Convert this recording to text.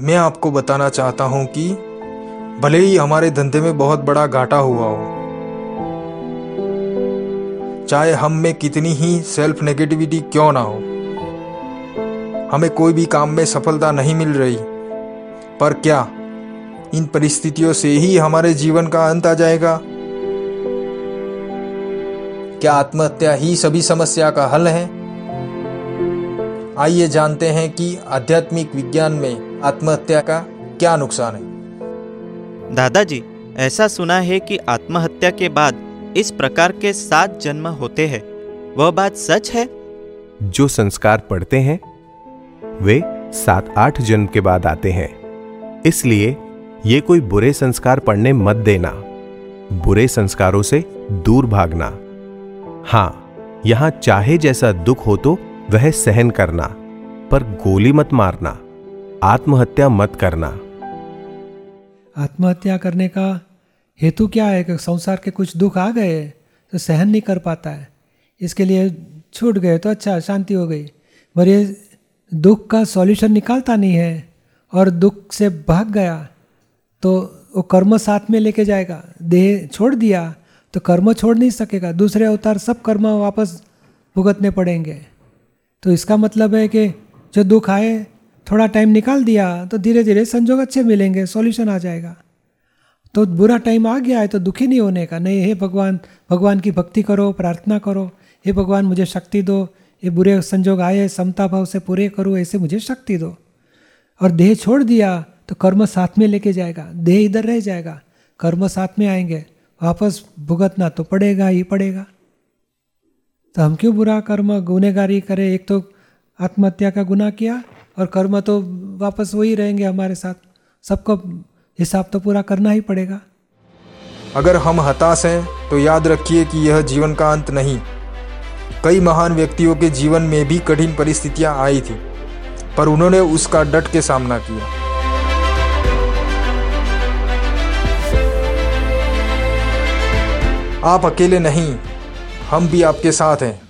मैं आपको बताना चाहता हूँ कि भले ही हमारे धंधे में बहुत बड़ा घाटा हुआ हो, चाहे हम में कितनी ही सेल्फ नेगेटिविटी क्यों ना हो, हमें कोई भी काम में सफलता नहीं मिल रही। पर क्या इन परिस्थितियों से ही हमारे जीवन का अंत आ जाएगा? क्या आत्महत्या ही सभी समस्या का हल है? आइए जानते हैं कि आध्यात्मिक विज्ञान में आत्महत्या का क्या नुकसान है। दादाजी ऐसा सुना है कि आत्महत्या के बाद इस प्रकार के सात जन्म होते हैं। वह बात सच है? जो संस्कार पढ़ते हैं वे सात आठ जन्म के बाद आते हैं। इसलिए ये कोई बुरे संस्कार पढ़ने मत देना। बुरे संस्कारों से दूर भागना। हाँ यहाँ चाहे जैसा दुख हो तो वह सहन करना, पर गोली मत मारना, आत्महत्या मत करना। आत्महत्या करने का हेतु क्या है कि संसार के कुछ दुख आ गए तो सहन नहीं कर पाता है। इसके लिए छूट गए तो अच्छा शांति हो गई। पर ये दुख का सॉल्यूशन निकालता नहीं है और दुख से भाग गया तो वो कर्म साथ में लेके जाएगा। देह छोड़ दिया तो कर्म छोड़ नहीं सकेगा। दूसरे अवतार सब कर्म वापस भुगतने पड़ेंगे। तो इसका मतलब है कि जो दुख आए, थोड़ा टाइम निकाल दिया तो धीरे धीरे संजोग अच्छे मिलेंगे सॉल्यूशन आ जाएगा। तो बुरा टाइम आ गया है तो दुखी नहीं होने का। नहीं, हे भगवान भगवान की भक्ति करो, प्रार्थना करो। हे भगवान, मुझे शक्ति दो। ये बुरे संजोग आए, समता भाव से पूरे करो, ऐसे मुझे शक्ति दो। और देह छोड़ दिया तो कर्म साथ में लेके जाएगा। देह इधर रह जाएगा, कर्म साथ में आएँगे। वापस भुगतना तो पड़ेगा ही पड़ेगा। तो हम क्यों बुरा कर्म गुनेगारी करें? एक तो आत्महत्या का गुनाह किया और कर्म तो वापस वही रहेंगे हमारे साथ। सबको हिसाब तो पूरा करना ही पड़ेगा। अगर हम हताश हैं तो याद रखिए कि यह जीवन का अंत नहीं। कई महान व्यक्तियों के जीवन में भी कठिन परिस्थितियाँ आई थी, पर उन्होंने उसका डट के सामना किया। आप अकेले नहीं हम भी आपके साथ हैं।